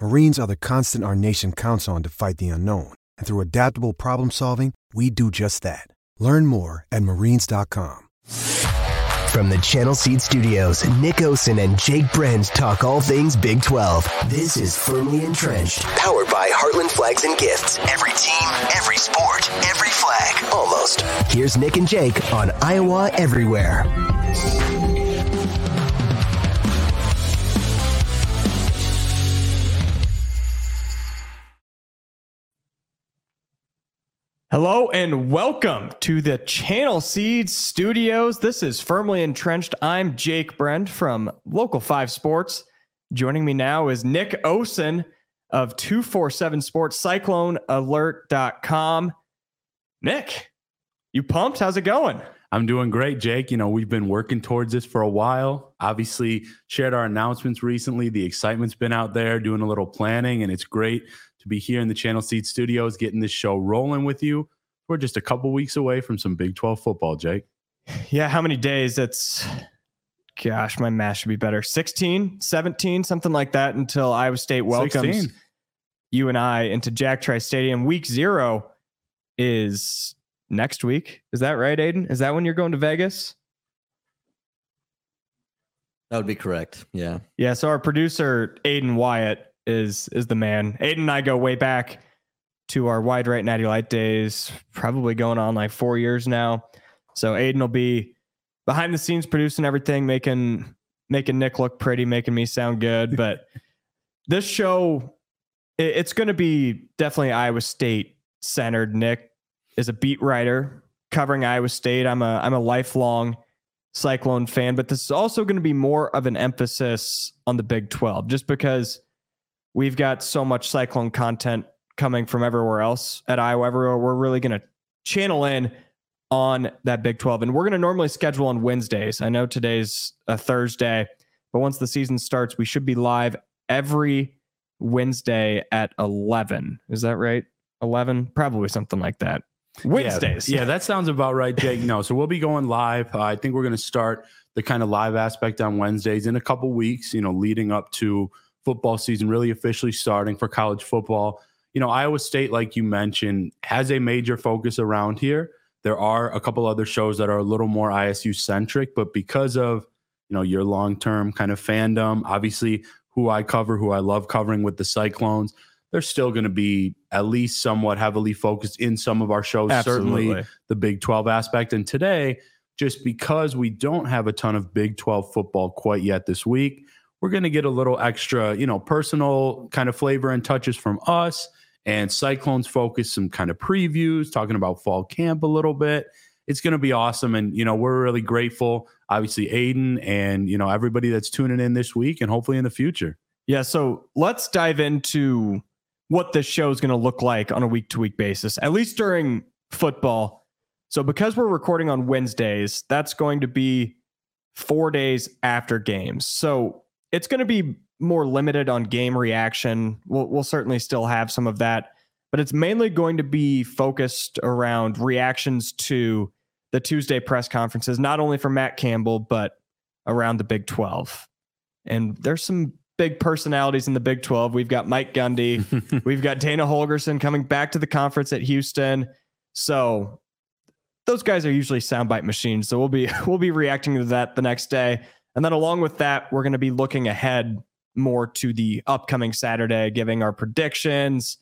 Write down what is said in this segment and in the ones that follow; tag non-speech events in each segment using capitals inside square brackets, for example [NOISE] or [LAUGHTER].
Marines are the constant our nation counts on to fight the unknown. And through adaptable problem solving, we do just that. Learn more at marines.com. From the Channel Seed Studios, Nick Osen and Jake Brend talk all things Big 12. This is Firmly Entrenched, powered by Heartland Flags and Gifts. Every team, every sport, every flag, almost. Here's Nick and Jake on Iowa Everywhere. Hello and welcome to the Channel Seeds Studios. This is Firmly Entrenched. I'm Jake Brend from Local 5 Sports. Joining me now is Nick Osen of 247 Sports, CycloneAlert.com. Nick, you pumped? How's it going? I'm doing great, Jake. You know, we've been working towards this for a while. Obviously, shared our announcements recently. The excitement's been out there, doing a little planning, and it's great to be here in the Channel Seed Studios, getting this show rolling with you. We're just a couple weeks away from some Big 12 football, Jake. Yeah, how many days? That's gosh, my math should be better. 16, 17, something like that until Iowa State welcomes 16. you and I into Jack Trice Stadium. Week zero is next week. Is that right, Aiden? Is that when you're going to Vegas? That would be correct. Yeah. Yeah. So our producer, Aiden Wyatt, is is the man. Aiden and I go way back to our wide right natty light days, probably going on like four years now. So Aiden will be behind the scenes producing everything, making making Nick look pretty, making me sound good. But [LAUGHS] this show, it, it's going to be definitely Iowa State centered. Nick is a beat writer covering Iowa State. I'm a I'm a lifelong Cyclone fan, but this is also going to be more of an emphasis on the Big 12, just because We've got so much Cyclone content coming from everywhere else at Iowa. Everywhere we're really going to channel in on that Big 12. And we're going to normally schedule on Wednesdays. I know today's a Thursday, but once the season starts, we should be live every Wednesday at 11. Is that right? 11? Probably something like that. Wednesdays. Yeah, yeah that sounds about right, Jake. No, so we'll be going live. Uh, I think we're going to start the kind of live aspect on Wednesdays in a couple weeks, you know, leading up to football season really officially starting for college football. You know, Iowa State, like you mentioned, has a major focus around here. There are a couple other shows that are a little more ISU centric, but because of you know your long term kind of fandom, obviously who I cover, who I love covering with the Cyclones, they're still going to be at least somewhat heavily focused in some of our shows. Absolutely. Certainly the Big 12 aspect. And today, just because we don't have a ton of Big 12 football quite yet this week, we're going to get a little extra, you know, personal kind of flavor and touches from us and Cyclones focus, some kind of previews, talking about fall camp a little bit. It's going to be awesome. And, you know, we're really grateful, obviously, Aiden and, you know, everybody that's tuning in this week and hopefully in the future. Yeah. So let's dive into what this show is going to look like on a week to week basis, at least during football. So, because we're recording on Wednesdays, that's going to be four days after games. So, it's going to be more limited on game reaction. We'll, we'll certainly still have some of that, but it's mainly going to be focused around reactions to the Tuesday press conferences, not only for Matt Campbell, but around the Big 12. And there's some big personalities in the Big 12. We've got Mike Gundy, [LAUGHS] we've got Dana Holgorsen coming back to the conference at Houston. So those guys are usually soundbite machines. So we'll be [LAUGHS] we'll be reacting to that the next day. And then along with that, we're going to be looking ahead more to the upcoming Saturday, giving our predictions,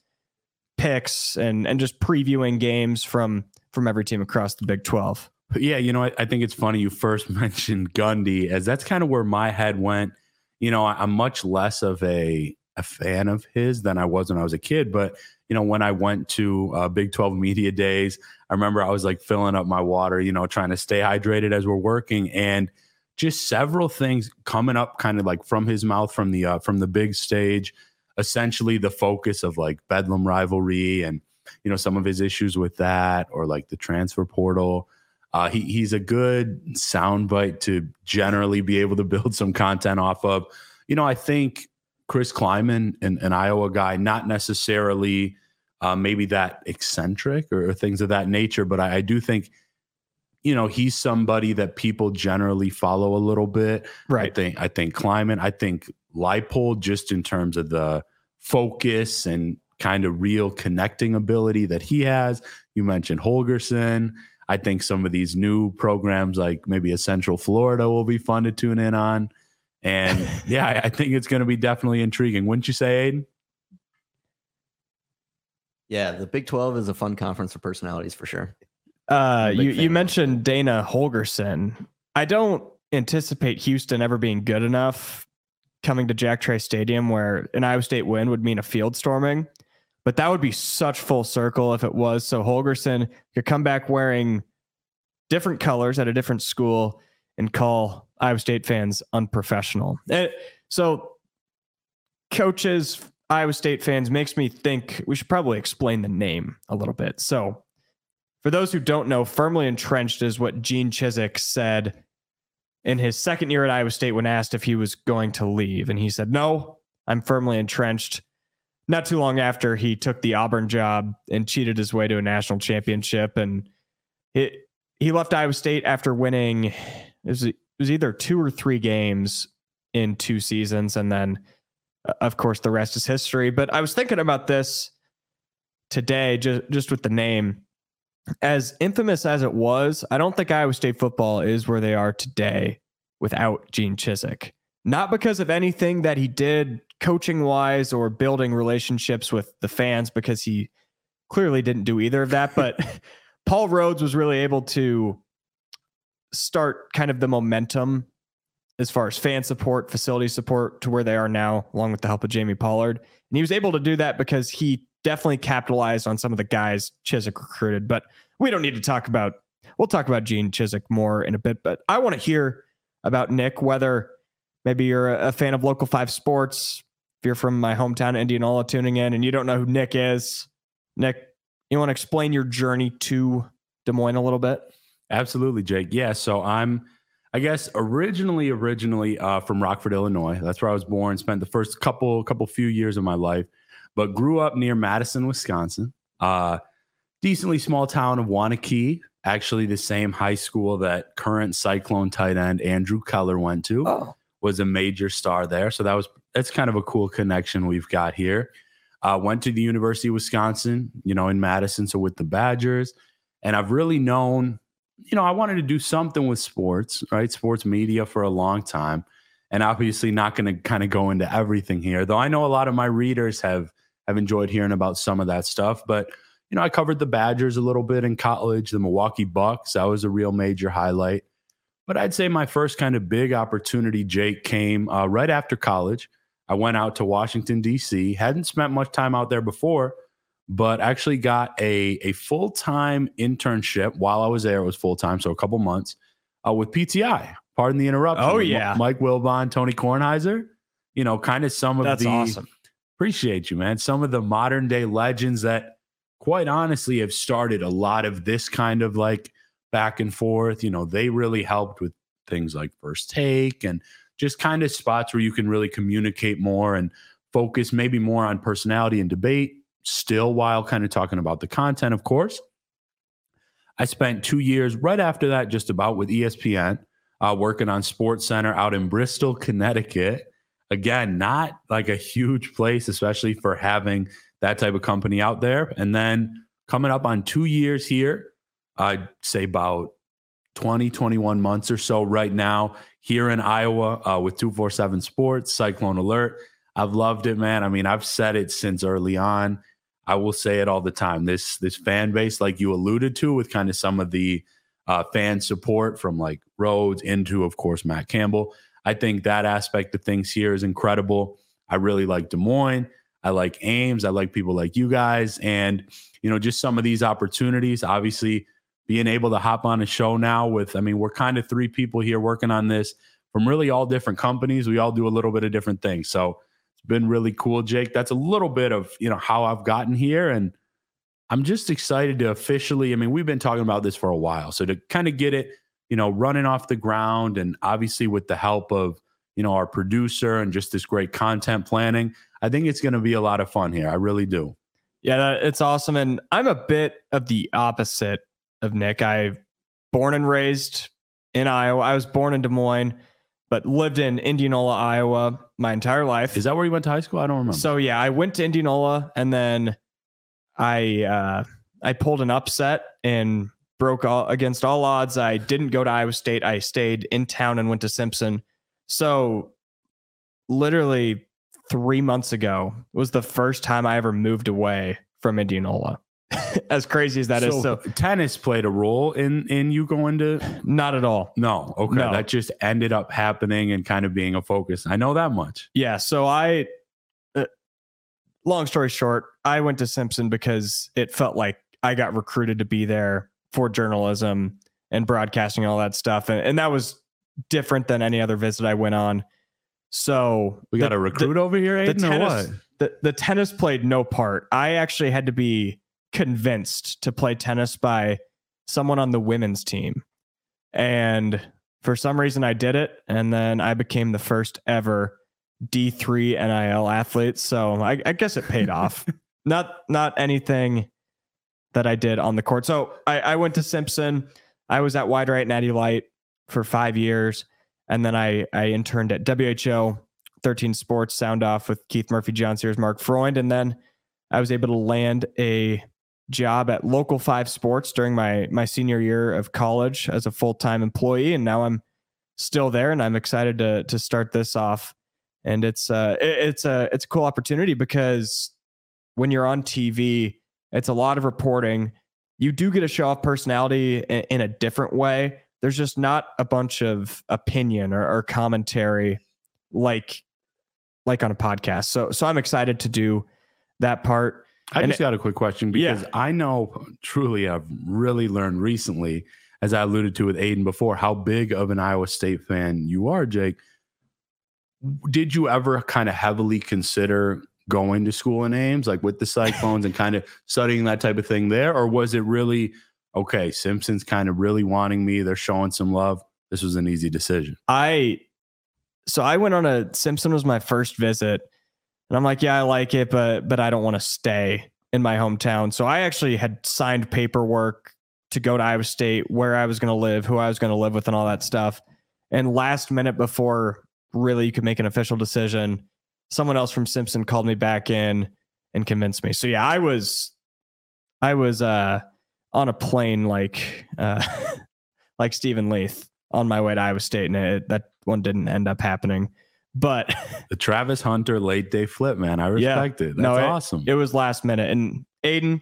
picks, and and just previewing games from from every team across the Big 12. Yeah, you know, I, I think it's funny you first [LAUGHS] mentioned Gundy, as that's kind of where my head went. You know, I'm much less of a a fan of his than I was when I was a kid, but you know, when I went to uh, Big 12 media days, I remember I was like filling up my water, you know, trying to stay hydrated as we're working, and just several things coming up kind of like from his mouth from the uh, from the big stage essentially the focus of like Bedlam rivalry and you know some of his issues with that or like the transfer portal. Uh, he, he's a good soundbite to generally be able to [LAUGHS] build some content off of. You know, I think Chris Klieman, an, an Iowa guy, not necessarily uh, maybe that eccentric or, or, things of that nature, but I, I do think you know he's somebody that people generally follow a little bit. Right. I think I think Klieman. I think Leipold, just in terms of the focus and kind of real connecting ability that he has. You mentioned Holgorsen. I think some of these new programs, like maybe a Central Florida, will be fun to tune in on. And [LAUGHS] yeah, I think it's going to be definitely intriguing. Wouldn't you say, Aiden? Yeah, the Big 12 is a fun conference for personalities for sure. Uh, you, you mentioned Dana Holgorsen. I don't anticipate Houston ever being good enough coming to Jack Trice Stadium where an Iowa State win would mean a field storming. But that would be such full circle if it was. So Holgorsen could come back wearing different colors at a different school and call Iowa State fans unprofessional. Eh, so coaches, Iowa State fans makes me think we should probably explain the name a little bit. So for those who don't know, firmly entrenched is what Gene Chizik said in his second year at Iowa State when asked if he was going to leave. And he said, No, I'm firmly entrenched not too long after he took the Auburn job and cheated his way to a national championship. And it, he left Iowa State after winning, it was, it was either two or three games in two seasons. And then, uh, of course, the rest is history. But I was thinking about this today, just, just with the name. As infamous as it was, I don't think Iowa State football is where they are today without Gene Chizik. Not because of anything that he did coaching wise or building relationships with the fans because he clearly didn't do either of that. But [LAUGHS] Paul Rhoads was really able to start kind of the momentum as far as fan support, facility support to where they are now, along with the help of Jamie Pollard. And he was able to do that because he definitely capitalized on some of the guys Chizik recruited. But we don't need to talk about, we'll talk about Gene Chizik more in a bit. But I want to hear about Nick, whether maybe you're a fan of local five sports, If you're from my hometown, Indianola, tuning in and you don't know who Nick is, Nick, you want to explain your journey to Des Moines a little bit? Absolutely, Jake. Yeah. So I'm, I guess, originally, originally uh, from Rockford, Illinois. That's where I was born. Spent the first couple, couple few years of my life, but grew up near Madison, Wisconsin. Uh, decently small town of Waunakee. Actually, the same high school that current Cyclone tight end Andrew Keller went to. Oh. Was a major star there. So that was that's kind of a cool connection we've got here. Uh, went to the University of Wisconsin, you know, in Madison, so with the Badgers, and I've really known, you know, I wanted to do something with sports, right? Sports media for a long time, and obviously not going to kind of go into everything here, though. I know a lot of my readers have have enjoyed hearing about some of that stuff, but you know, I covered the Badgers a little bit in college, the Milwaukee Bucks. That was a real major highlight. But I'd say my first kind of big opportunity, Jake, came uh, right after college. I went out to Washington, D.C., hadn't spent much time out there before, but actually got a, a full time internship while I was there. It was full time, so a couple months uh, with PTI. Pardon the interruption. Oh, yeah. M- Mike Wilbon, Tony Kornheiser, you know, kind of some of That's the. awesome. Appreciate you, man. Some of the modern day legends that, quite honestly, have started a lot of this kind of like back and forth. You know, they really helped with things like first take and just kind of spots where you can really communicate more and focus maybe more on personality and debate, still while kind of talking about the content, of course. I spent two years right after that, just about with ESPN, uh, working on Sports Center out in Bristol, Connecticut. Again, not like a huge place, especially for having that type of company out there. And then coming up on two years here, I'd say about 20, 21 months or so right now here in Iowa uh, with 247 Sports, Cyclone Alert. I've loved it, man. I mean, I've said it since early on. I will say it all the time. This this fan base, like you alluded to, with kind of some of the uh, fan support from like Rhoads into, of course, Matt Campbell. I think that aspect of things here is incredible. I really like Des Moines. I like Ames. I like people like you guys, and you know, just some of these opportunities. Obviously, being able to hop on a show now with, I mean, we're kind of three people here working on this from really all different companies. We all do a little bit of different things. So it's been really cool, Jake. That's a little bit of you know how I've gotten here, and I'm just excited to officially. I mean, we've been talking about this for a while, so to kind of get it, you know, running off the ground, and obviously with the help of you know our producer and just this great content planning, I think it's going to be a lot of fun here. I really do. Yeah, it's awesome, and I'm a bit of the opposite of Nick. I born and raised in Iowa. I was born in Des Moines, but lived in Indianola, Iowa my entire life. Is that where you went to high school? I don't remember. So yeah, I went to Indianola and then I uh, I pulled an upset and broke all against all odds. I didn't go to Iowa State. I stayed in town and went to Simpson. So literally three months ago was the first time I ever moved away from Indianola. [LAUGHS] as crazy as that so is, so tennis played a role in in you going to not at all. No, okay, No. that just ended up happening and kind of being a focus. I know that much. Yeah. So I, uh, long story short, I went to Simpson because it felt like I got recruited to be there for journalism and broadcasting and all that stuff. And, and that was different than any other visit I went on. So We got the- a recruit over here, the, Aiden, the tennis, what? the, the tennis played no part. I actually had to be convinced to play tennis by someone on the women's team. And for some reason, I did it. And then I became the first ever D3 NIL athlete. So I, I guess it paid off. [LAUGHS] Not not anything that I did on the court. So I, I went to Simpson. I was at Wide Right and Natty Light for five years. And then I, I interned at WHO 13 Sports Sound Off with Keith Murphy, John Sears, Mark Freund. And then I was able to land a job at Local 5 Sports during my my senior year of college as a full-time employee. And now I'm still there and I'm excited to to start this off. And it's uh it- it's a it's a cool opportunity because when you're on TV, it's a lot of reporting. You do get to show off personality in, in a different way. There's just not a bunch of opinion or, or commentary like like on a podcast. So so I'm excited to do that part. I And just got a quick question Yeah. because I know truly I've really learned recently, as I alluded to with Aiden before, how big of an Iowa State fan you are, Jake. Did you ever kind of heavily consider going to school in Ames, like with the Cyclones and kind of studying that type of thing there? Or was it really, okay, Simpson's kind of really wanting me, they're showing some love. This was an easy decision. I so I went on a Simpson was my first visit, and I'm like, yeah, I like it, but but I don't want to stay in my hometown. So I actually had signed paperwork to go to Iowa State, where I was going to live, who I was going to live with, and all that stuff. And last minute before really you could make an official decision, someone else from Simpson called me back in and convinced me. So yeah, I was I was uh on a plane like uh [LAUGHS] like Stephen Leith on my way to Iowa State, and it, that one didn't end up happening. But [LAUGHS] The Travis Hunter late day flip, man. I Yeah. respect it. That's No, it- awesome. it was last minute. And Aiden,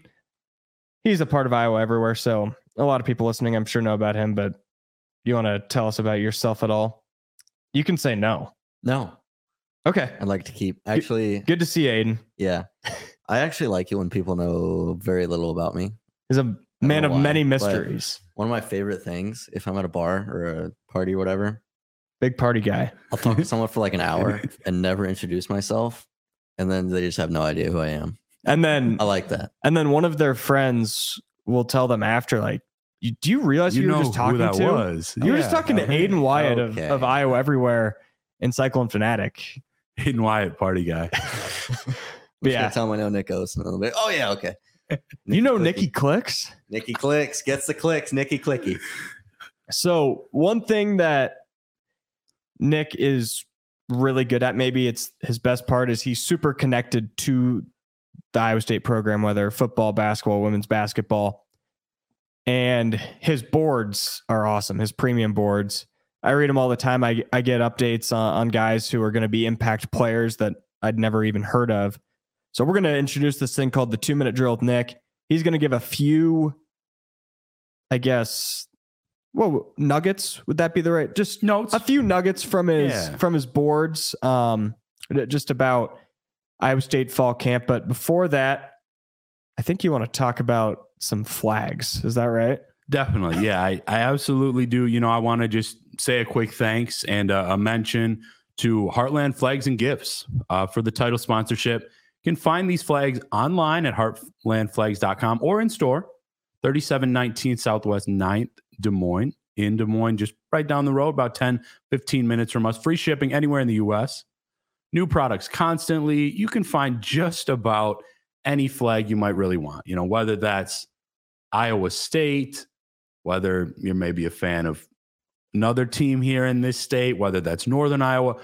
he's a part of Iowa everywhere, so a lot of people listening, I'm sure, know about him. But you want to tell us about yourself at all? You can say no. No, Okay, I'd like to keep. Actually, good to see Aiden. yeah, I actually like it when people know very little about me. He's a man of why, many mysteries. One of my favorite things, if I'm at a bar or a party or whatever, Big party guy. I'll talk to [LAUGHS] someone for like an hour and never introduce myself, and then they just have no idea who I am. And then I like that. and then one of their friends will tell them after, like, you, do you realize you who you know were just talking who that to? was. You were just Yeah. talking to Aiden Wyatt of, Okay. of Iowa Everywhere and Cyclone Fanatic. Aiden Wyatt, party guy. [LAUGHS] I'm just Yeah. gonna tell them I know Nick Osen a little bit. Oh yeah, okay. [LAUGHS] You know Clicky. Nikki Clicks? Nikki clicks gets the clicks. Nikki clicky. So one thing that Nick is really good at, maybe it's his best part, is he's super connected to the Iowa State program, whether football, basketball, women's basketball. And his boards are awesome. His premium boards. I read them all the time. I, I get updates on, on guys who are going to be impact players that I'd never even heard of. So we're going to introduce this thing called the two minute drill with Nick. He's going to give a few, I guess, well, nuggets. Would that be the right? Just Notes. a few nuggets from his Yeah. from his boards um just about Iowa State fall camp but before that I think you want to talk about some flags is that right Definitely. Yeah, I, I absolutely do. You know, I want to just say a quick thanks and uh, a mention to Heartland Flags and Gifts uh, for the title sponsorship. You can find these flags online at heartlandflags.com or in store, 3719 Southwest 9th, Des Moines, in Des Moines, just right down the road, about 10, 15 minutes from us. Free shipping anywhere in the US. New products constantly. You can find just about any flag you might really want, you know, whether that's Iowa State, whether you're maybe a fan of another team here in this state, whether that's Northern Iowa,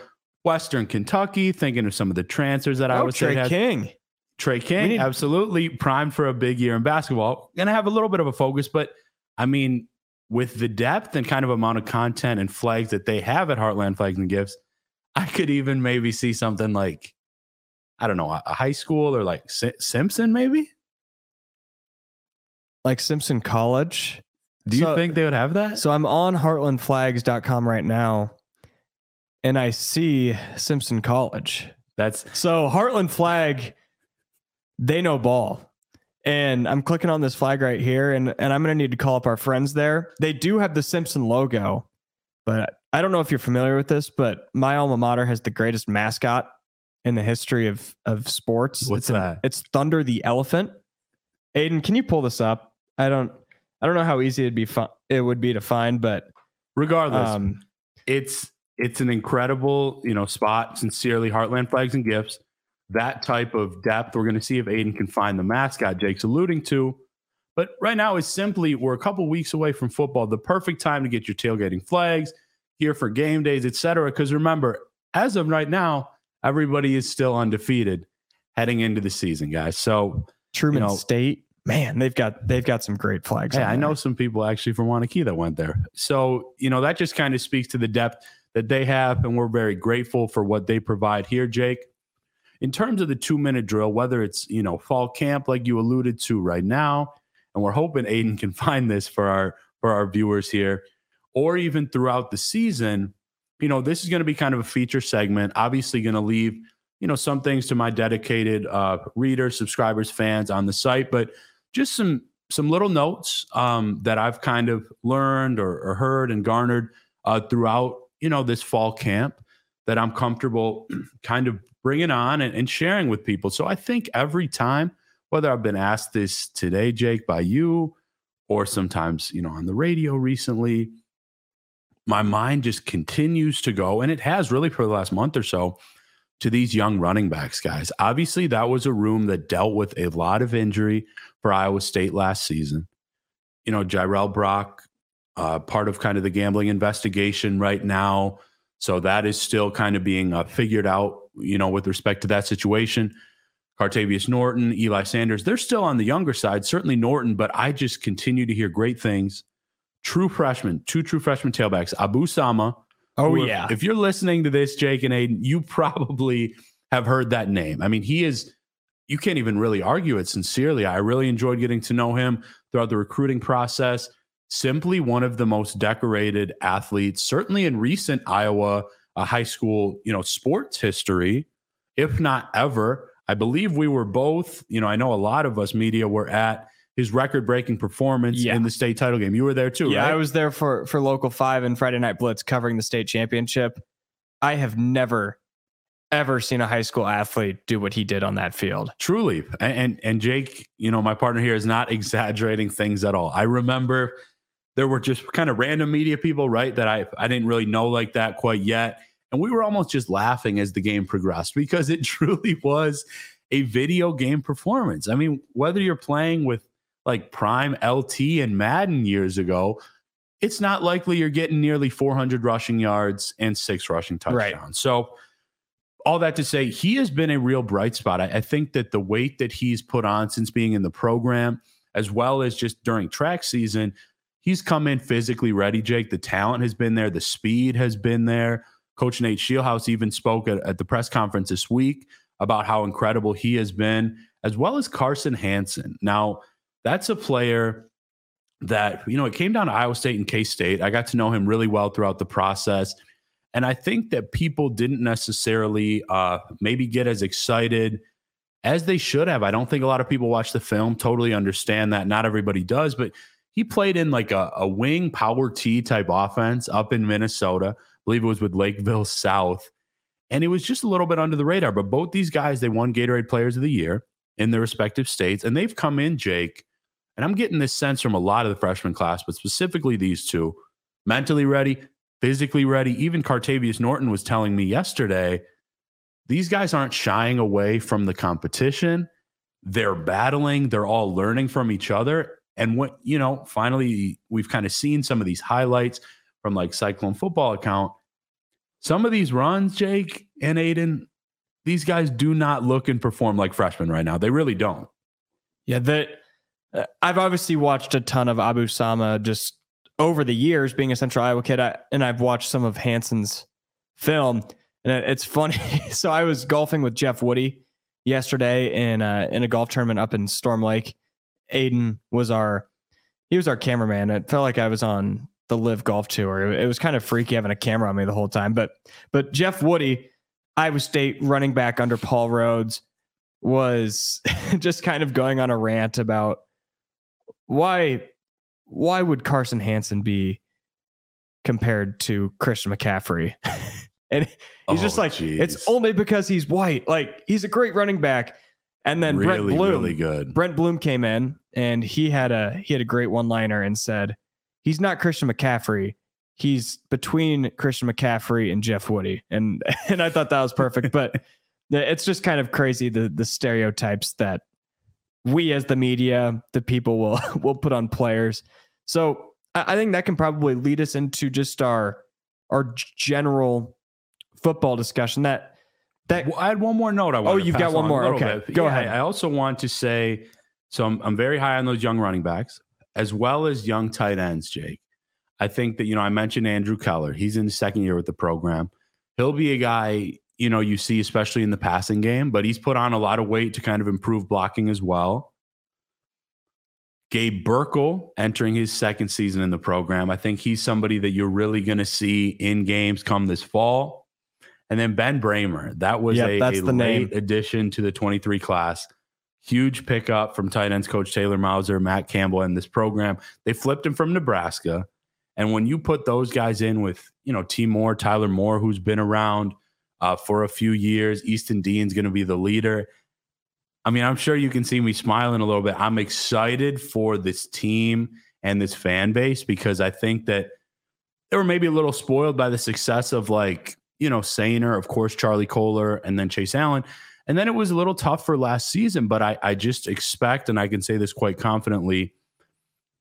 Western Kentucky, thinking of some of the transfers that oh, Iowa Trey State has. King. Trey King, need- absolutely primed for a big year in basketball. Going to have a little bit of a focus, but I mean, with the depth and kind of amount of content and flags that they have at Heartland Flags and Gifts, I could even maybe see something like, I don't know, a high school or like Si- Simpson, maybe. Like Simpson College. Do you So- think they would have that? So I'm on heartlandflags.com right now and I see Simpson College. That's So Heartland Flag, they know ball. And I'm clicking on this flag right here, and, and I'm gonna need to call up our friends there. They do have the Simpson logo, but I don't know if you're familiar with this, but my alma mater has the greatest mascot in the history of of sports. What's it's an- that? it's Thunder the Elephant. Aiden, can you pull this up? I don't I don't know how easy it'd be it would be to find, but regardless. um, it's it's an incredible you know spot sincerely heartland flags and gifts that type of depth we're going to see if aiden can find the mascot jake's alluding to but right now is simply we're a couple weeks away from football the perfect time to get your tailgating flags here for game days etc because remember as of right now everybody is still undefeated heading into the season guys so Truman know- State, man, they've got they've got some great flags. Hey, I know some people actually from Waunakee that went there. So, you know, that just kind of speaks to the depth that they have. And we're very grateful for what they provide here, Jake. In terms of the two minute drill, whether it's, you know, fall camp, like you alluded to right now, and we're hoping Aiden [LAUGHS] can find this for our for our viewers here, or even throughout the season, you know, this is going to be kind of a feature segment. Obviously, going to leave, you know, some things to my dedicated uh, readers, subscribers, fans on the site, but just some some little notes um, that I've kind of learned or, or heard and garnered uh, throughout, you know, this fall camp that I'm comfortable [CLEARS THROAT] kind of bringing on and, and sharing with people. So I think every time, whether I've been asked this today, Jake, by you, or sometimes, you know, on the radio recently, my mind just continues to go, and it has really for the last month or so, to these young running backs, guys. Obviously, that was a room that dealt with a lot of injury for Iowa State last season. You know, Jirel Brock, uh, part of kind of the gambling investigation right now. So that is still kind of being uh, figured out, you know, with respect to that situation. Cartavius Norton, Eli Sanders, they're still on the younger side, certainly Norton, but I just continue to hear great things. True freshmen, two true freshman tailbacks, Abu Sama. Oh if- yeah, If you're listening to this, Jake and Aiden, you probably have heard that name. I mean, he is, you can't even really argue it sincerely. I really enjoyed getting to know him throughout the recruiting process. Simply one of the most decorated athletes, certainly in recent Iowa uh, high school, you know, sports history, if not ever. I believe we were both, you know, I know a lot of us media were at his record breaking performance Yeah. in the state title game. You were there too, yeah. right? I was there for for local five and Friday Night Blitz covering the state championship. I have never ever seen a high school athlete do what he did on that field. Truly. And, and and Jake, you know, my partner here is not [LAUGHS] exaggerating things at all. I remember there were just kind of random media people, right, that I I didn't really know like that quite yet. And we were almost just laughing as the game progressed because it [LAUGHS] truly was a video game performance. I mean, whether you're playing with like prime LT and Madden years ago, it's not likely you're getting nearly 400 rushing yards and six rushing touchdowns. Right. So all that to say, he has been a real bright spot. I, I think that the weight that he's put on since being in the program, as well as just during track season, he's come in physically ready, Jake. The talent has been there, the speed has been there. Coach Nate Scheelhaase even spoke at, at the press conference this week about how incredible he has been, as well as Carson Hansen. Now, that's a player that, you know, it came down to Iowa State and K State. I got to know him really well throughout the process. And I think that people didn't necessarily uh, maybe get as excited as they should have. I don't think a lot of people watch the film, totally understand that. Not everybody does, but he played in like a, a wing power T type offense up in Minnesota. I believe it was with Lakeville South. and it was just a little bit under the radar. But both these guys, they won Gatorade Players of the Year in their respective states, and they've come in, Jake. And I'm getting this sense from a lot of the freshman class, but specifically these two, mentally ready, physically ready. Even Cartavius Norton was telling me yesterday, these guys aren't shying away from the competition. They're battling, they're all learning from each other. And what, you know, finally, we've kind of seen some of these highlights from like Cyclone football account. Some of these runs, Jake and Aiden, these guys do not look and perform like freshmen right now. They really don't. Yeah, that Uh, I've obviously watched a ton of Abu Sama just over the years being a Central Iowa kid, I, and I've watched some of Hansen's film. And it's funny. [LAUGHS] so I was golfing with Jeff Woody yesterday in a, in a golf tournament up in Storm Lake. Aiden was our he was our cameraman. It felt like I was on the live golf tour. It was kind of freaky having a camera on me the whole time. But but Jeff Woody, Iowa State running back under Paul Rhoads, was [LAUGHS] just kind of going on a rant about why why would Carson Hansen be compared to Christian McCaffrey? [LAUGHS] and he's oh, just like, geez. it's only because he's white. Like he's a great running back. And then really, Brent Bloom, really good. Brent Bloom came in and he had a he had a great one liner and said, he's not Christian McCaffrey. He's between Christian McCaffrey and Jeff Woody. And [LAUGHS] and I thought that was perfect. but [LAUGHS] it's just kind of crazy the the stereotypes that we as the media, the people will [LAUGHS] will put on players. So I think that can probably lead us into just our our general football discussion. That that well, I had one more note. I. Oh, you've got one more. Okay, bit. go yeah, ahead. I also want to say, so I'm I'm very high on those young running backs as well as young tight ends. Jake, I think that you know I mentioned Andrew Keller. He's in the second year with the program. He'll be a guy you know, you see, especially in the passing game, but he's put on a lot of weight to kind of improve blocking as well. Gabe Burkle entering his second season in the program. I think he's somebody that you're really going to see in games come this fall. And then Ben Brahmer, that was yep, a, a late name. addition to the 23 class. Huge pickup from tight ends coach Taylor Mouser, Matt Campbell, in this program. They flipped him from Nebraska. And when you put those guys in with, you know, T Moore, Tyler Moore, who's been around – uh, for a few years. Easton Dean's going to be the leader. I mean, I'm sure you can see me smiling a little bit. I'm excited for this team and this fan base because I think that they were maybe a little spoiled by the success of like, you know, Soehner, of course, Charlie Kolar, and then Chase Allen. And then it was a little tough for last season, but I, I just expect, and I can say this quite confidently,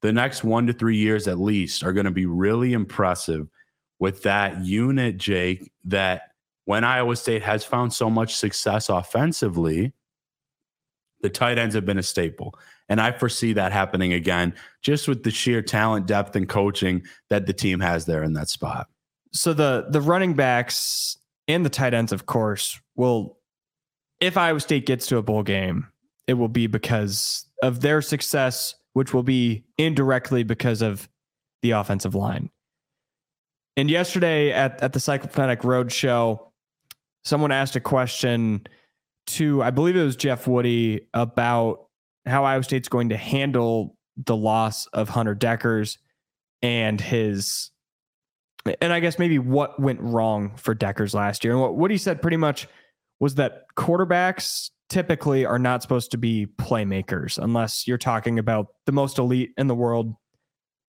the next one to three years at least are going to be really impressive with that unit, Jake, that when Iowa State has found so much success offensively, the tight ends have been a staple. And I foresee that happening again, just with the sheer talent, depth, and coaching that the team has there in that spot. So the the running backs and the tight ends, of course, will if Iowa State gets to a bowl game, it will be because of their success, which will be indirectly because of the offensive line. And yesterday at, at the Cyclopletic Road Show, someone asked a question to, I believe it was Jeff Woody, about how Iowa State's going to handle the loss of Hunter Dekkers and his, and I guess maybe what went wrong for Dekkers last year. And what Woody said pretty much was that quarterbacks typically are not supposed to be playmakers unless you're talking about the most elite in the world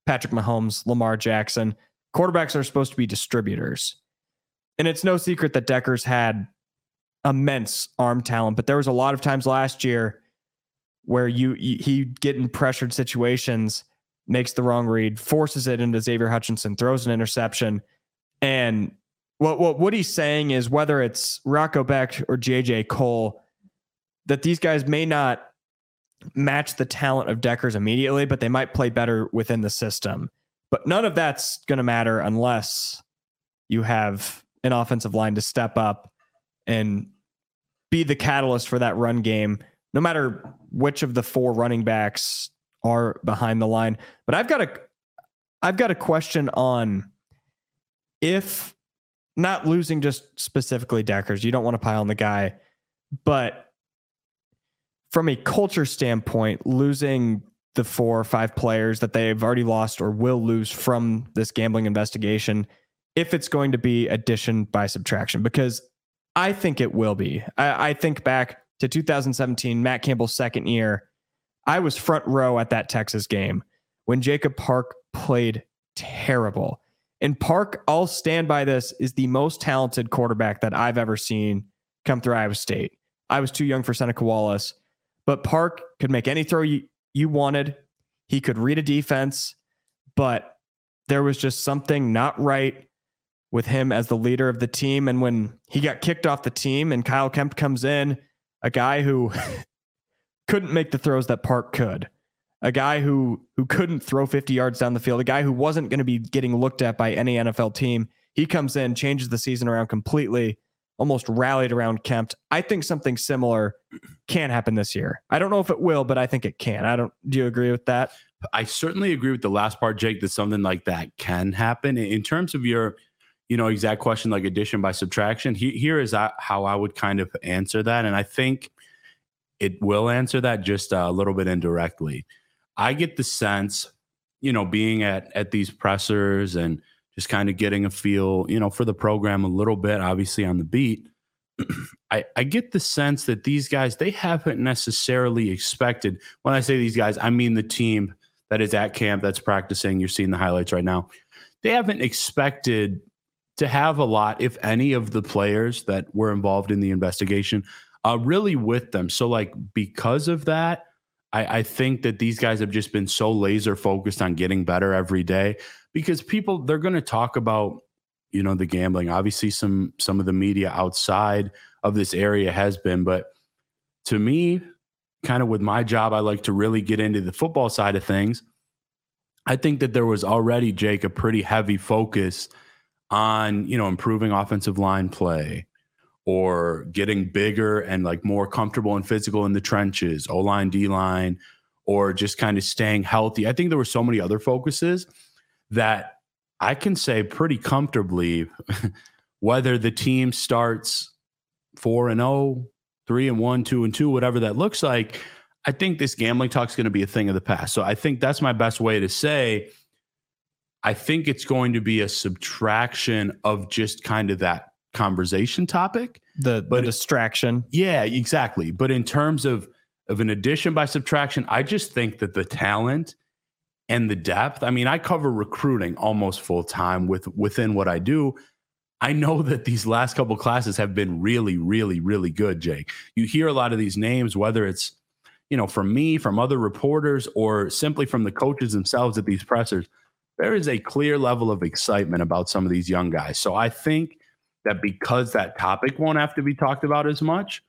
Patrick Mahomes, Lamar Jackson. Quarterbacks are supposed to be distributors. And it's no secret that Dekkers had immense arm talent, but there was a lot of times last year where you he get in pressured situations, makes the wrong read, forces it into Xavier Hutchinson, throws an interception, and what what what he's saying is whether it's Rocco Becht or JJ Cole, that these guys may not match the talent of Dekkers immediately, but they might play better within the system. But none of that's going to matter unless you have an offensive line to step up and be the catalyst for that run game, no matter which of the four running backs are behind the line. But I've got a I've got a question on if not losing just specifically Dekkers, you don't want to pile on the guy, but from a culture standpoint, losing the four or five players that they've already lost or will lose from this gambling investigation if it's going to be addition by subtraction because I think it will be. I, I think back to 2017, Matt Campbell's second year. I was front row at that Texas game when Jacob Park played terrible. And Park, I'll stand by this, is the most talented quarterback that I've ever seen come through Iowa State. I was too young for Seneca Wallace, but Park could make any throw you, you wanted. He could read a defense, but there was just something not right with him as the leader of the team. And when he got kicked off the team and Kyle Kemp comes in, a guy who [LAUGHS] couldn't make the throws that Park could, a guy who who couldn't throw 50 yards down the field, a guy who wasn't going to be getting looked at by any NFL team. He comes in, changes the season around completely, almost rallied around Kemp. I think something similar can happen this year. I don't know if it will, but I think it can. I don't do you agree with that? I certainly agree with the last part, Jake, that something like that can happen. In terms of your, you know, exact question like addition by subtraction, he, here is how I would kind of answer that. And I think it will answer that just a little bit indirectly. I get the sense, you know, being at at these pressers and just kind of getting a feel, you know, for the program a little bit, obviously on the beat. [CLEARS THROAT] I, I get the sense that these guys, they haven't necessarily expected. When I say these guys, I mean the team that is at camp that's practicing. You're seeing the highlights right now. They haven't expected to have a lot, if any, of the players that were involved in the investigation uh, really with them. So, like, because of that, I, I think that these guys have just been so laser focused on getting better every day because people they're going to talk about you know the gambling obviously some some of the media outside of this area has been but to me kind of with my job i like to really get into the football side of things i think that there was already jake a pretty heavy focus on you know improving offensive line play or getting bigger and like more comfortable and physical in the trenches, O line, D line, or just kind of staying healthy. I think there were so many other focuses that I can say pretty comfortably [LAUGHS] whether the team starts 4 and 0, 3 and 1, 2 and 2, whatever that looks like. I think this gambling talk is going to be a thing of the past. So I think that's my best way to say I think it's going to be a subtraction of just kind of that conversation topic. The, but the distraction. Yeah, exactly. But in terms of of an addition by subtraction, I just think that the talent and the depth. I mean, I cover recruiting almost full time with within what I do. I know [LAUGHS] that these last couple classes have been really, really, really good, Jake. You hear a lot of these names, whether it's, you know, from me, from other reporters, or simply from the coaches themselves at these pressers. There is a clear level of excitement about some of these young guys. So I think that because that topic won't have to be talked about as much,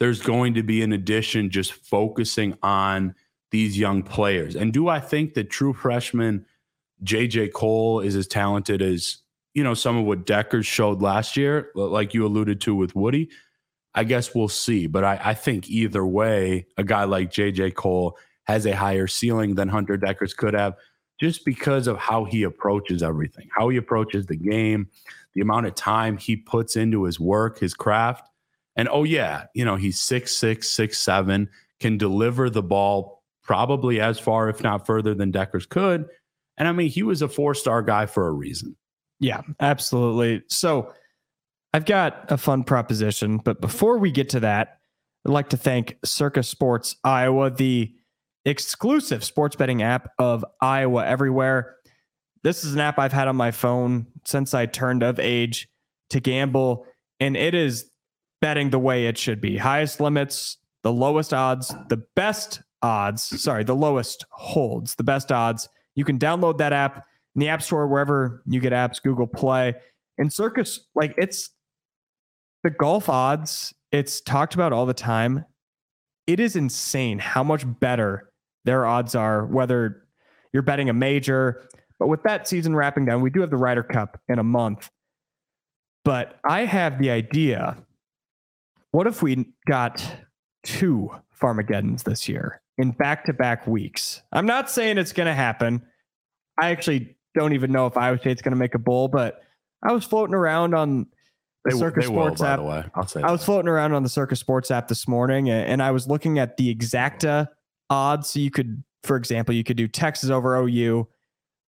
there's going to be an addition just focusing on these young players. And do I think that true freshman JJ Cole is as talented as, you know, some of what Dekkers showed last year, like you alluded to with Woody? I guess we'll see. But I, I think either way, a guy like JJ Cole has a higher ceiling than Hunter Dekkers could have just because of how he approaches everything, how he approaches the game, the amount of time he puts into his work, his craft. And oh, yeah, you know, he's six, six, six, seven, can deliver the ball probably as far, if not further, than Dekkers could. And I mean, he was a four star guy for a reason. Yeah, absolutely. So I've got a fun proposition, but before we get to that, I'd like to thank Circa Sports Iowa, the exclusive sports betting app of Iowa everywhere. This is an app I've had on my phone since I turned of age to gamble, and it is betting the way it should be. Highest limits, the lowest odds, the best odds, sorry, the lowest holds, the best odds. You can download that app in the App Store, wherever you get apps, Google Play. And Circa, like it's the golf odds, it's talked about all the time. It is insane how much better their odds are, whether you're betting a major, but with that season wrapping down, we do have the Ryder Cup in a month. But I have the idea what if we got two Farmageddons this year in back to back weeks? I'm not saying it's going to happen. I actually don't even know if Iowa State's going to make a bowl, but I was floating around on the they, Circa they Sports will, app. way. I'll say I that. was floating around on the Circa Sports app this morning and I was looking at the exacta odds. So you could, for example, you could do Texas over OU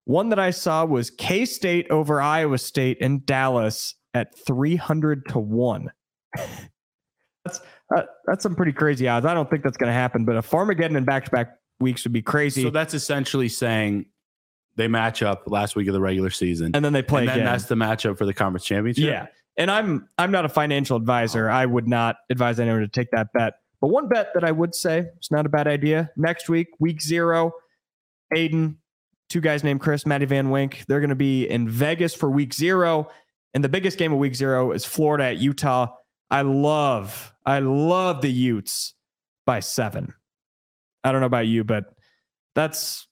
one that I saw was K State over Iowa State in Dallas at 300 to 1. [LAUGHS] that's uh, that's some pretty crazy odds. I don't think that's going to happen, but a Farmageddon in back to back weeks would be crazy. So that's essentially saying they match up last week of the regular season, and then they play and then again. that's the matchup for the conference championship. Yeah. And I'm I'm not a financial advisor. I would not advise anyone to take that bet. But one bet that I would say it's not a bad idea. Next week, week zero, Aiden, two guys named Chris, Matty Van Wink. They're going to be in Vegas for week zero. And the biggest game of week zero is Florida at Utah. I love, I love the Utes by seven. I don't know about you, but that's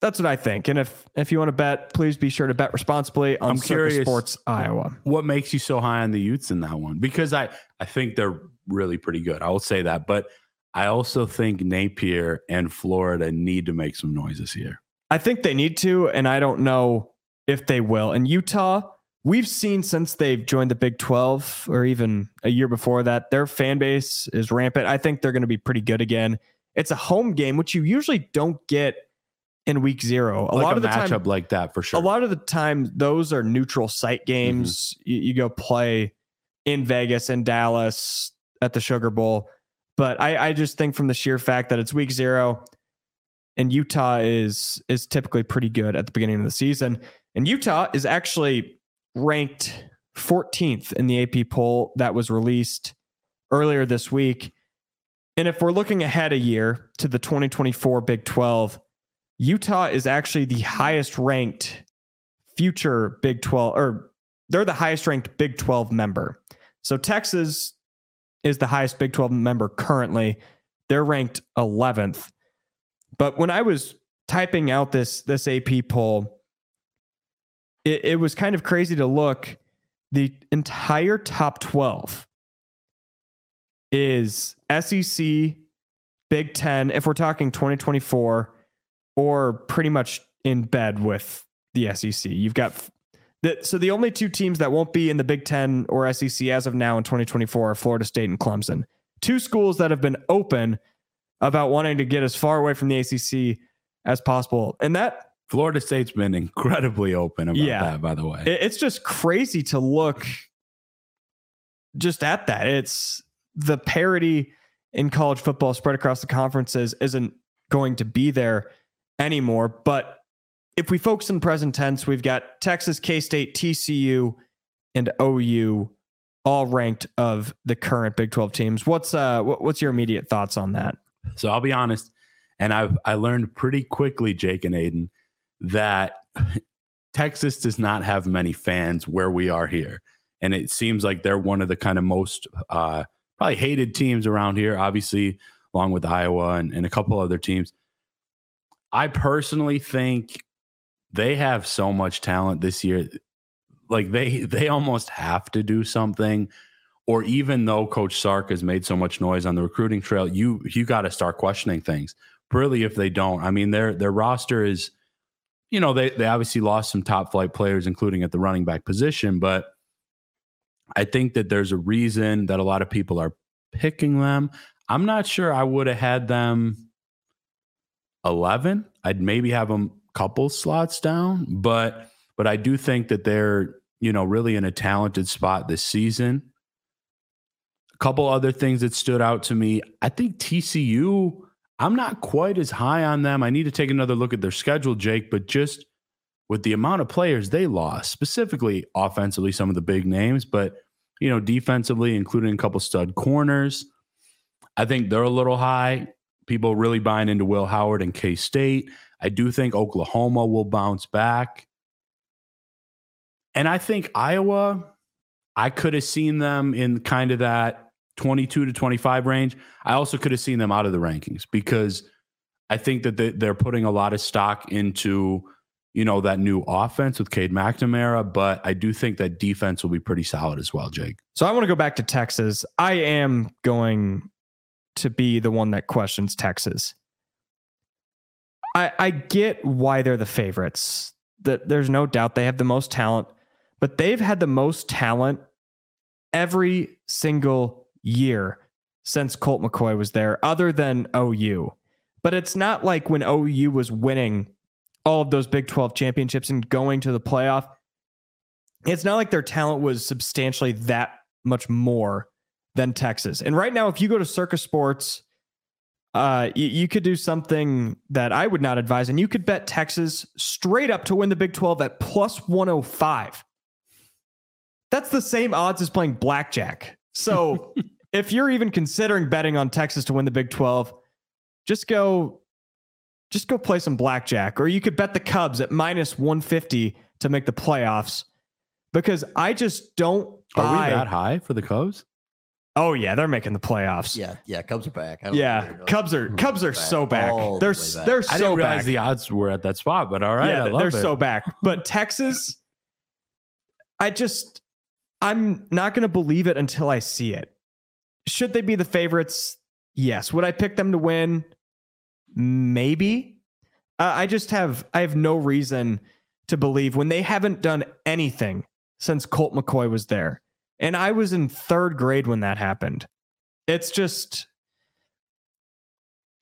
that's what I think. And if if you want to bet, please be sure to bet responsibly on I'm curious- Sports Iowa. What makes you so high on the Utes in that one? Because I I think they're really pretty good. I will say that, but I also think Napier and Florida need to make some noise this year. I think they need to, and I don't know if they will. And Utah, we've seen since they've joined the Big 12 or even a year before that, their fan base is rampant. I think they're going to be pretty good again. It's a home game, which you usually don't get in week zero. A like lot a of the matchup time, like that for sure. a lot of the time, those are neutral site mm-hmm. games. You, you go play in Vegas and Dallas at the Sugar Bowl. But I, I just think from the sheer fact that it's week zero and Utah is is typically pretty good at the beginning of the season. And Utah is actually ranked 14th in the AP poll that was released earlier this week. And if we're looking ahead a year to the 2024 Big 12, Utah is actually the highest ranked future Big 12 or they're the highest ranked Big 12 member. So Texas is the highest Big 12 member currently. They're ranked 11th. But when I was typing out this this AP poll, it, it was kind of crazy to look. The entire top 12 is SEC, Big 10, if we're talking 2024, or pretty much in bed with the SEC. You've got the, so the only two teams that won't be in the Big 10 or SEC as of now in 2024 are Florida State and Clemson. Two schools that have been open about wanting to get as far away from the ACC as possible. And that Florida State's been incredibly open about Yeah. that, by the way. it's just crazy to look just at that. It's the parity in college football spread across the conferences isn't going to be there anymore. But if we focus in present tense, we've got Texas, K State, TCU, and OU all ranked of the current Big 12 teams. What's uh what, what's your immediate thoughts on that? So I'll be honest, and I've I learned pretty quickly, Jake and Aiden, that [LAUGHS] Texas does not have many fans where we are here, and it seems like they're one of the kind of most uh, probably hated teams around here. Obviously, along with Iowa and, and a couple other teams. I personally think they have so much talent this year. Like they they almost have to do something or even though Coach Sark has made so much noise on the recruiting trail, you you got to start questioning things. Really, if they don't, I mean, their their roster is, you know, they they obviously lost some top flight players, including at the running back position, but I think that there's a reason that a lot of people are picking them. I'm not sure I would have had them 11. I'd maybe have them couple slots down, but but I do think that they're, you know, really in a talented spot this season. A couple other things that stood out to me. I think TCU, I'm not quite as high on them. I need to take another look at their schedule, Jake, but just with the amount of players they lost, specifically offensively, some of the big names, but you know, defensively, including a couple stud corners. I think they're a little high. People really buying into Will Howard and K State. I do think Oklahoma will bounce back. And I think Iowa, I could have seen them in kind of that 22 to 25 range. I also could have seen them out of the rankings because I think that they- they're putting a lot of stock into, you know, that new offense with Cade McNamara, but I do think that defense will be pretty solid as well, Jake. So I want to go back to Texas. I am going to be the one that questions Texas. I I get why they're the favorites. That there's no doubt they have the most talent, but they've had the most talent every single year since Colt McCoy was there, other than OU. But it's not like when OU was winning all of those Big 12 championships and going to the playoff. It's not like their talent was substantially that much more than Texas. And right now, if you go to Circa Sports, uh, you, you could do something that I would not advise, and you could bet Texas straight up to win the Big 12 at plus 105. That's the same odds as playing blackjack. So [LAUGHS] if you're even considering betting on Texas to win the Big 12, just go just go play some blackjack or you could bet the Cubs at minus 150 to make the playoffs because I just don't Are buy we that high for the Cubs? Oh yeah, they're making the playoffs. Yeah, yeah. Cubs are back. I don't Yeah, really. Cubs are Cubs are Back. so back. All the They're way back. they're I so didn't realize back. the odds were at that spot, but all right. I yeah, love they're it. so back. But Texas, I just I'm not going to believe it until I see it. Should they be the favorites? Yes. Would I pick them to win? Maybe. Uh, I just have I have no reason to believe when they haven't done anything since Colt McCoy was there. And I was in third grade when that happened. It's just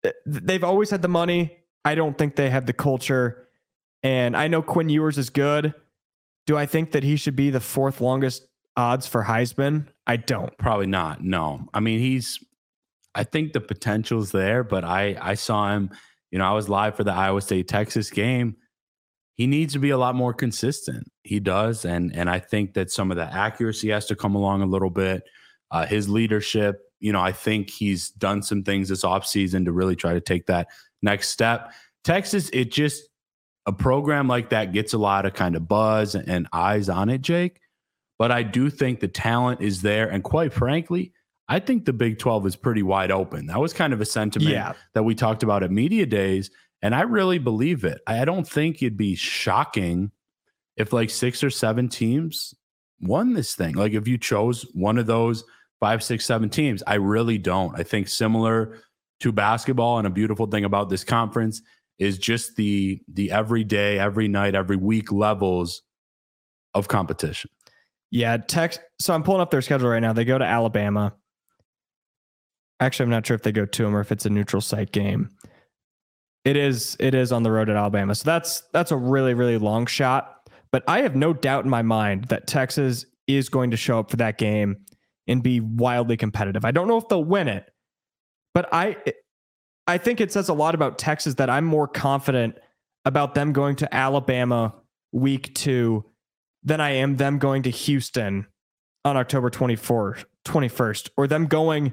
eh, they've always had the money. I don't think they have the culture. And I know Quinn Ewers is good. Do I think that he should be the fourth longest odds for Heisman? I don't. Probably not. No. I mean, he's I think the potential's there, but I I saw him, you know, I was live for the Iowa State Texas game. He needs to be a lot more consistent. He does and and I think that some of the accuracy has to come along a little bit. Uh, his leadership, you know, I think he's done some things this offseason to really try to take that next step. Texas, it just a program like that gets a lot of kind of buzz and eyes on it, Jake. But I do think the talent is there. And quite frankly, I think the Big 12 is pretty wide open. That was kind of a sentiment Yeah. that we talked about at Media Days. And I really believe it. I don't think it'd be shocking if like six or seven teams won this thing. Like if you chose one of those five, six, seven teams, I really don't. I think similar to basketball, and a beautiful thing about this conference is just the the everyday, every night, every week levels of competition. Yeah, Tex. So I'm pulling up their schedule right now. They go to Alabama. Actually, I'm not sure if they go to them or if it's a neutral site game. It is. It is on the road at Alabama. So that's that's a really really long shot. But I have no doubt in my mind that Texas is going to show up for that game and be wildly competitive. I don't know if they'll win it, but I I think it says a lot about Texas that I'm more confident about them going to Alabama week two than I am them going to Houston on October 24th, 21st, or them going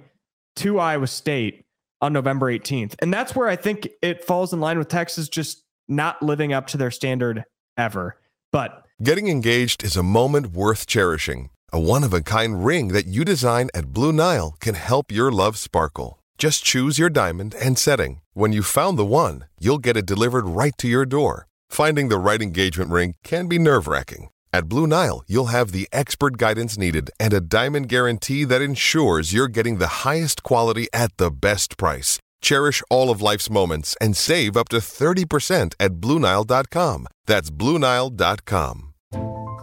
to Iowa State on November 18th. And that's where I think it falls in line with Texas just not living up to their standard ever. But Getting engaged is a moment worth cherishing. A one of a kind ring that you design at Blue Nile can help your love sparkle. Just choose your diamond and setting. When you've found the one, you'll get it delivered right to your door. Finding the right engagement ring can be nerve wracking. At Blue Nile, you'll have the expert guidance needed and a diamond guarantee that ensures you're getting the highest quality at the best price. Cherish all of life's moments and save up to 30% at BlueNile.com. That's BlueNile.com.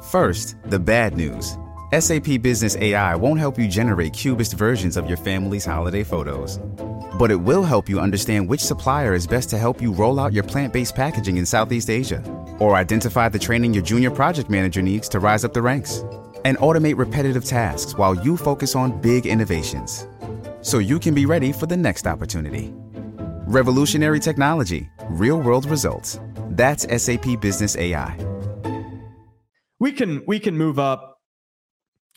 First, the bad news. SAP Business AI won't help you generate cubist versions of your family's holiday photos. But it will help you understand which supplier is best to help you roll out your plant based packaging in Southeast Asia, or identify the training your junior project manager needs to rise up the ranks, and automate repetitive tasks while you focus on big innovations. So you can be ready for the next opportunity. Revolutionary technology, real world results. That's SAP Business AI. we can we can move up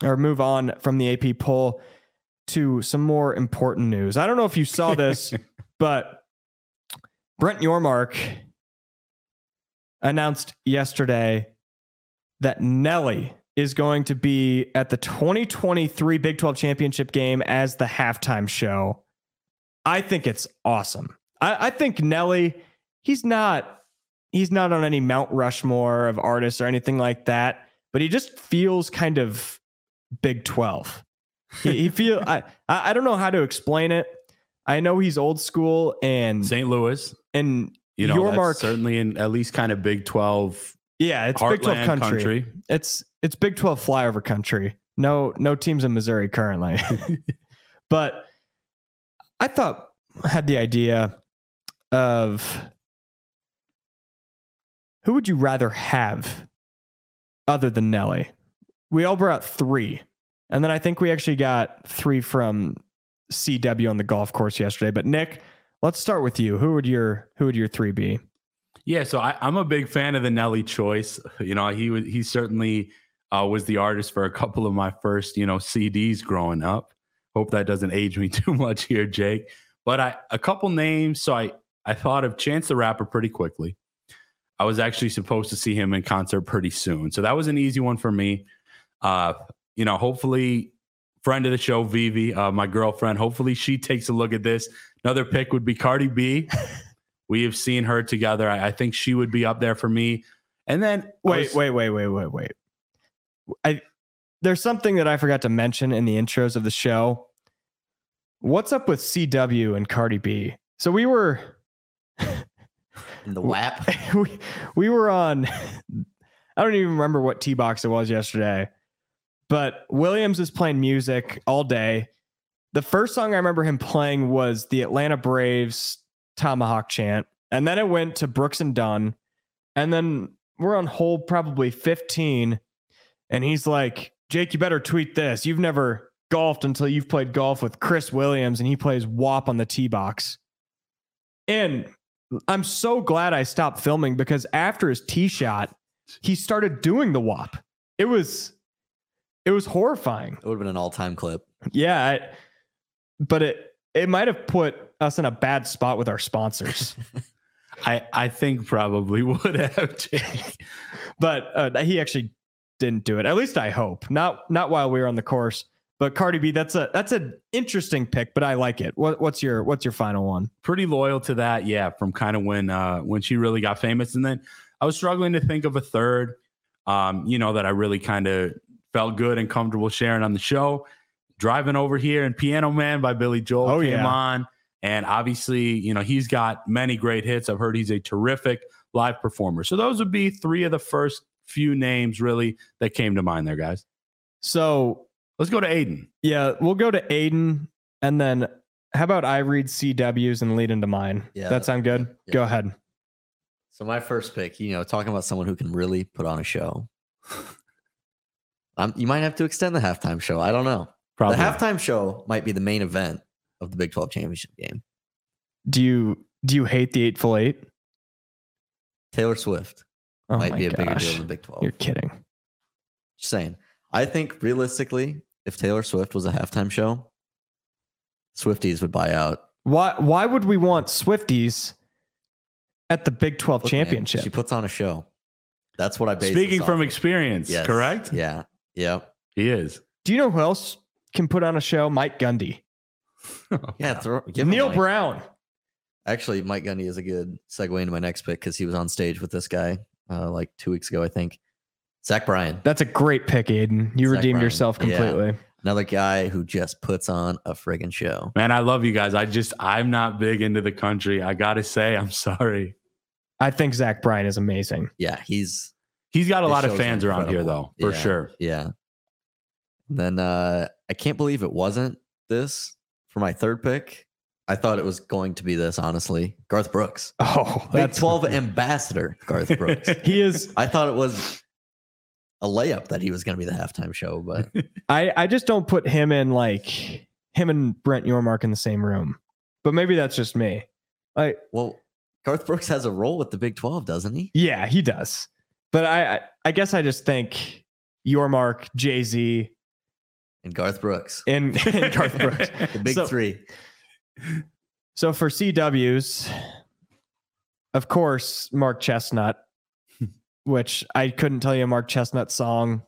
or move on from the AP poll to some more important news. I don't know if you saw this, [LAUGHS] but Brett Yormark announced yesterday that Nelly is going to be at the 2023 Big 12 championship game as the halftime show. I think it's awesome. I, I think Nelly, he's not he's not on any Mount Rushmore of artists or anything like that, but he just feels kind of Big 12. He, he feel I I don't know how to explain it. I know he's old school and St. Louis, and you know, Yormark certainly in at least kind of Big 12 yeah, it's Big 12 country. country. It's it's Big 12 flyover country. No no teams in Missouri currently. [LAUGHS] but I thought I had the idea of who would you rather have other than Nelly? We all brought three. And then I think we actually got three from CW on the golf course yesterday. But Nick, let's start with you. Who would your who would your three be? Yeah, so I, I'm a big fan of the Nelly choice. You know, he was he certainly uh, was the artist for a couple of my first you know CDs growing up. Hope that doesn't age me [LAUGHS] too much here, Jake. But I a couple names. So I I thought of Chance the Rapper pretty quickly. I was actually supposed to see him in concert pretty soon, so that was an easy one for me. Uh, you know, hopefully, friend of the show, Vivi, uh, my girlfriend. Hopefully, she takes a look at this. Another pick would be Cardi B. [LAUGHS] we have seen her together. I, I, think she would be up there for me. And then wait, was, wait, wait, wait, wait, wait. I there's something that I forgot to mention in the intros of the show. What's up with CW and Cardi B? So we were [LAUGHS] in the lap. [LAUGHS] We, we were on. I don't even remember what tee box it was yesterday, but Williams is playing music all day. The first song I remember him playing was the Atlanta Braves Tomahawk chant, and then it went to Brooks and Dunn, and then we're on hold probably 15, and he's like, "Jake, you better tweet this. You've never golfed until you've played golf with Chris Williams, and he plays WAP on the tee box." And I'm so glad I stopped filming because after his tee shot, he started doing the WAP. It was it was horrifying. It would have been an all-time clip. Yeah, I, but it it might have put us in a bad spot with our sponsors. [LAUGHS] I I think probably [LAUGHS] would have, [LAUGHS] but uh, he actually didn't do it. At least I hope. Not not while we were on the course. But Cardi B, that's a that's an interesting pick, but I like it. What, what's your what's your final one? Pretty loyal to that, yeah. From kind of when uh, when she really got famous, and then I was struggling to think of a third. Um, you know that I really kind of felt good and comfortable sharing on the show. Driving over here and Piano Man by Billy Joel oh, came yeah. on, and obviously, you know he's got many great hits. I've heard he's a terrific live performer. So those would be three of the first few names really that came to mind there, guys. So Let's go to Aiden. Yeah, we'll go to Aiden, and then how about I read CWs and lead into mine? Yeah, that sound good. Yeah. Go ahead. So my first pick, you know, talking about someone who can really put on a show. Um, you might have to extend the halftime show. I don't know. Probably. The halftime show might be the main event of the Big 12 championship game. Do you do you hate the eight full eight? Taylor Swift oh might be a gosh. bigger deal than the Big 12. You're kidding. Just saying. I think realistically, if Taylor Swift was a halftime show, Swifties would buy out. Why why would we want Swifties at the Big 12 Look, championship? Man, she puts on a show. That's what I base Speaking from experience, yes. correct? Yeah. Yep. He is. Do you know who else can put on a show? Mike Gundy. [LAUGHS] oh, yeah, throw, Neal Brown. Actually, Mike Gundy is a good segue into my next pick because he was on stage with this guy uh, like two weeks ago, I think. Zach Bryan. That's a great pick, Aiden. You Zach redeemed Bryan. yourself completely. Yeah. Another guy who just puts on a friggin' show. Man, I love you guys. I just I'm not big into the country. I gotta say, I'm sorry. I think Zach Bryan is amazing. Yeah, he's he's got a lot of fans around here though, for yeah, sure. Yeah. Then uh I can't believe it wasn't this for my third pick. I thought it was going to be this, honestly. Garth Brooks. [LAUGHS] Oh, that's 12 [LAUGHS] ambassador, Garth Brooks. [LAUGHS] he is. I thought it was a layup that he was going to be the halftime show, but I I just don't put him in like him and Brett Yormark in the same room. But maybe that's just me. I well, Garth Brooks has a role with the Big Twelve, doesn't he? Yeah, he does. But I I, guess I just think Yormark, Jay Z, and Garth Brooks, and, [LAUGHS] and Garth Brooks, the big so, three. So for CWs, of course, Mark Chesnutt, [LAUGHS] which I couldn't tell you a Mark Chesnutt song,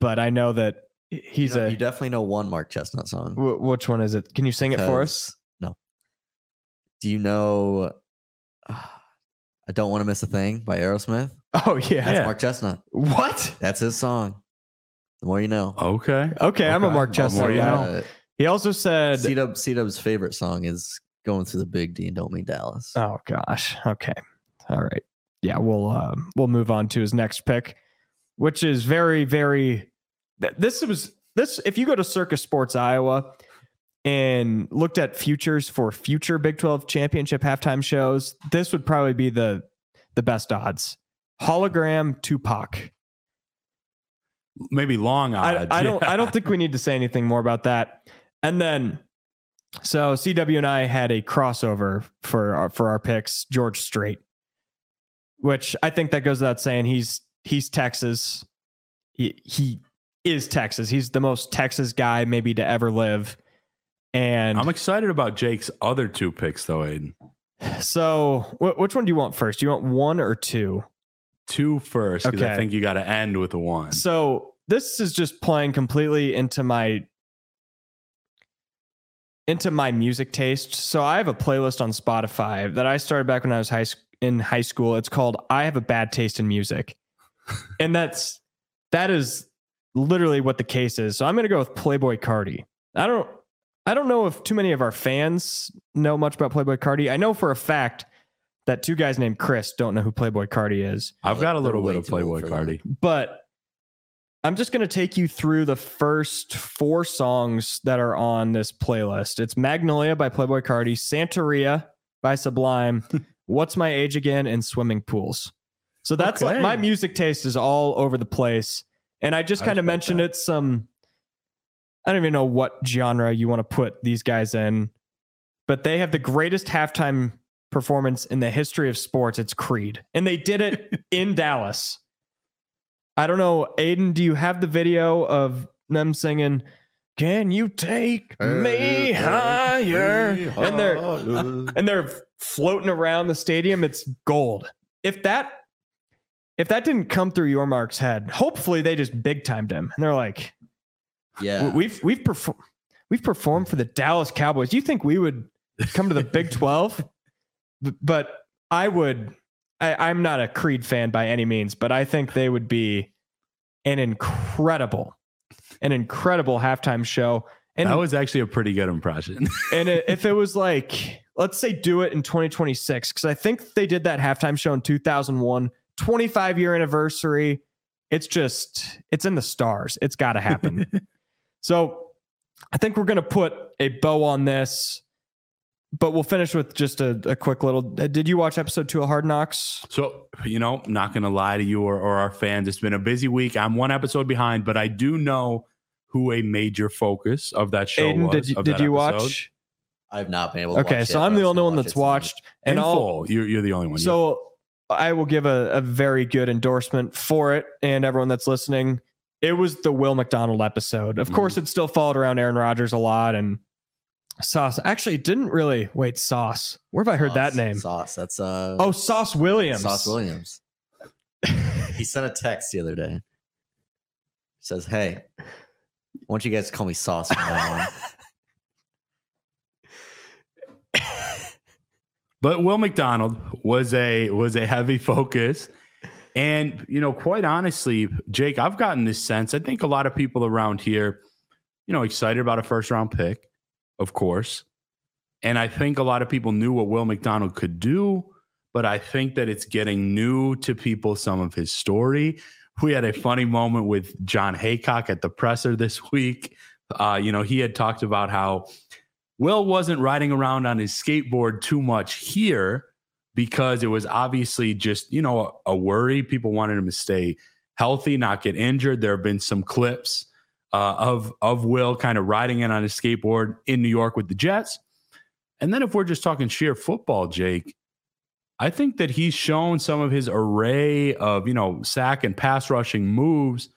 but I know that he's you know, a. You definitely know one Mark Chesnutt song. W- which one is it? Can you sing it for us? No. Do you know? Uh, [SIGHS] I don't want to miss a thing by Aerosmith. [LAUGHS] Oh yeah, that's yeah. Mark Chesnutt. What? That's his song. The more you know. Okay. Okay, okay. I'm a Mark Chesnutt. Yeah. Uh, he also said C Dub C Dub's favorite song is "Going Through the Big D and Don't Mean Dallas." Oh gosh. Okay. All right yeah, we'll uh, we'll move on to his next pick, which is very very. This was this. If you go to Circa Sports Iowa and looked at futures for future Big Twelve championship halftime shows, this would probably be the the best odds. Hologram Tupac. maybe long odds. I, I don't. I don't think we need to say anything more about that. And then, so CW and I had a crossover for our, for our picks. George Strait, which I think that goes without saying. He's he's Texas. He he is Texas. He's the most Texas guy maybe to ever live. And I'm excited about Jake's other two picks, though, Aiden. So, wh- which one do you want first? Do you want one or two? Two first, because Okay. I think you got to end with a one. So this is just playing completely into my into my music taste. So I have a playlist on Spotify that I started back when I was high in high school. It's called "I Have a Bad Taste in Music," [LAUGHS] and that's that is literally what the case is. So I'm going to go with Playboi Carti. I don't I don't know if too many of our fans know much about Playboi Carti. I know for a fact that two guys named Chris don't know who Playboi Carti is I've got a little bit of Playboy for Cardi. but I'm just going to take you through the first four songs that are on this playlist. It's Magnolia by Playboi Carti, Santeria by Sublime, [LAUGHS] What's My Age Again, and Swimming Pools. So that's like my music taste is all over the place. And I just kind of mentioned that. it some, I don't even know what genre you want to put these guys in, but they have the greatest halftime performance in the history of sports. It's Creed. And they did it [LAUGHS] in Dallas. I don't know, Aiden, do you have the video of them singing, Can you take me higher? And they're [LAUGHS] and they're floating around the stadium. It's gold. If that if that didn't come through Yormark's head, hopefully they just big timed him. And they're like, Yeah. We've we've performed we've performed for the Dallas Cowboys. You think we would come to the Big [LAUGHS] 12? But I would I, I'm not a Creed fan by any means, but I think they would be an incredible, an incredible halftime show. And that was actually a pretty good impression. [LAUGHS] and it, if it was like, let's say do it in 2026, because I think they did that halftime show in 2001, 25 year anniversary. It's just, it's in the stars. It's got to happen. [LAUGHS] so I think we're going to put a bow on this, but we'll finish with just a, a quick little. uh, Did you watch episode two of Hard Knocks? So, you know, not going to lie to you or, or our fans. It's been a busy week. I'm one episode behind, but I do know who a major focus of that show Aiden, was. did you, did you watch? I've not been able to Okay, watch so yet, I'm the only one watch that's watched. And I'll, full. You're, you're the only one. So I will give a, a very good endorsement for it and everyone that's listening. It was the Will McDonald episode. Of course, it still followed around Aaron Rodgers a lot and Sauce. Actually, it didn't really wait, Sauce. Where have I heard that name? Sauce. That's uh Oh, Sauce Williams. Sauce Williams. [LAUGHS] he sent a text the other day. Says, "Hey, I want you guys to call me Sauce from now on." [LAUGHS] But Will McDonald was a was a heavy focus. And you know, quite honestly, Jake, I've gotten this sense. I think a lot of people around here, you know, excited about a first round pick, of course. And I think a lot of people knew what Will McDonald could do, but I think that it's getting new to people some of his story. We had a funny moment with John Haycock at the presser this [LAUGHS] week. Uh, you know, he had talked about how Will wasn't riding around on his skateboard too much here because it was obviously just, you know, a, a worry. People wanted him to stay healthy, not get injured. There have been some clips uh, of of Will kind of riding in on his skateboard in New York with the Jets. And then if we're just talking sheer football, Jake, I think that he's shown some of his array of, you know, sack and pass rushing moves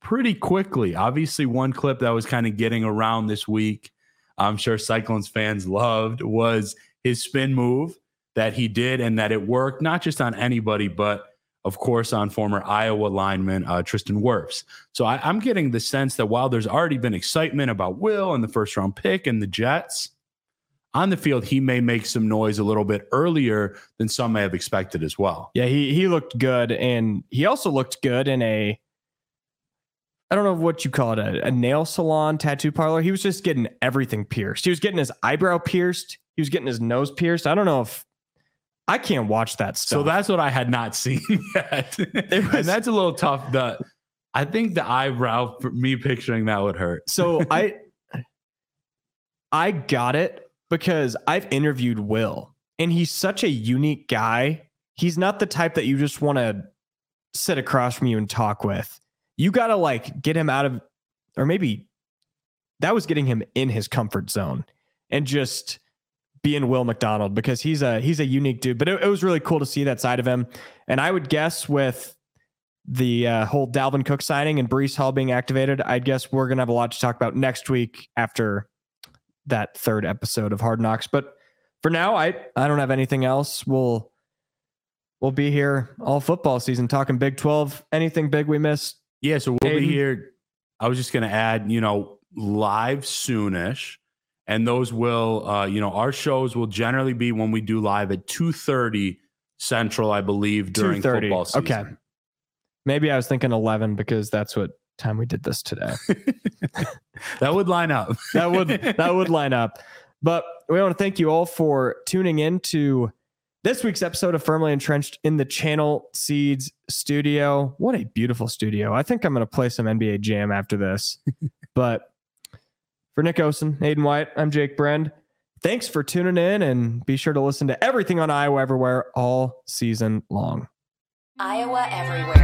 pretty quickly. Obviously, one clip that was kind of getting around this week I'm sure Cyclones fans loved was his spin move that he did and that it worked, not just on anybody, but of course on former Iowa lineman uh, Tristan Wirfs. So I, I'm getting the sense that while there's already been excitement about Will and the first round pick and the Jets, on the field, he may make some noise a little bit earlier than some may have expected as well. Yeah, he he looked good, and he also looked good in a. I don't know what you call it, a, a nail salon, tattoo parlor. He was just getting everything pierced. He was getting his eyebrow pierced. He was getting his nose pierced. I don't know if I can't watch that stuff. So that's what I had not [LAUGHS] seen yet. and that's a little tough. The I think the eyebrow for me picturing that would hurt. So [LAUGHS] I I got it because I've interviewed Will and he's such a unique guy. He's not the type that you just want to sit across from you and talk with. you got to like get him out of, or maybe that was getting him in his comfort zone and just being Will McDonald because he's a he's a unique dude. But it, it was really cool to see that side of him. And I would guess with the uh, whole Dalvin Cook signing and Breece Hall being activated, I guess we're gonna have a lot to talk about next week after that third episode of Hard Knocks. But for now, I I don't have anything else. We'll we'll be here all football season talking Big Twelve. Anything big we missed? Yeah, so we'll Aiden? be here. I was just gonna add, you know, live soonish and those will uh, you know our shows will generally be when we do live at 2.30 central i believe during football season okay maybe i was thinking 11 because that's what time we did this today [LAUGHS] that would line up [LAUGHS] that would that would line up but we want to thank you all for tuning in to this week's episode of Firmly Entrenched in the Channel Seeds studio. What a beautiful studio. I think I'm going to play some NBA Jam after this. [LAUGHS] but for Nick Osen, Aiden White, I'm Jake Brend. Thanks for tuning in and be sure to listen to everything on Iowa Everywhere all season long. Iowa Everywhere.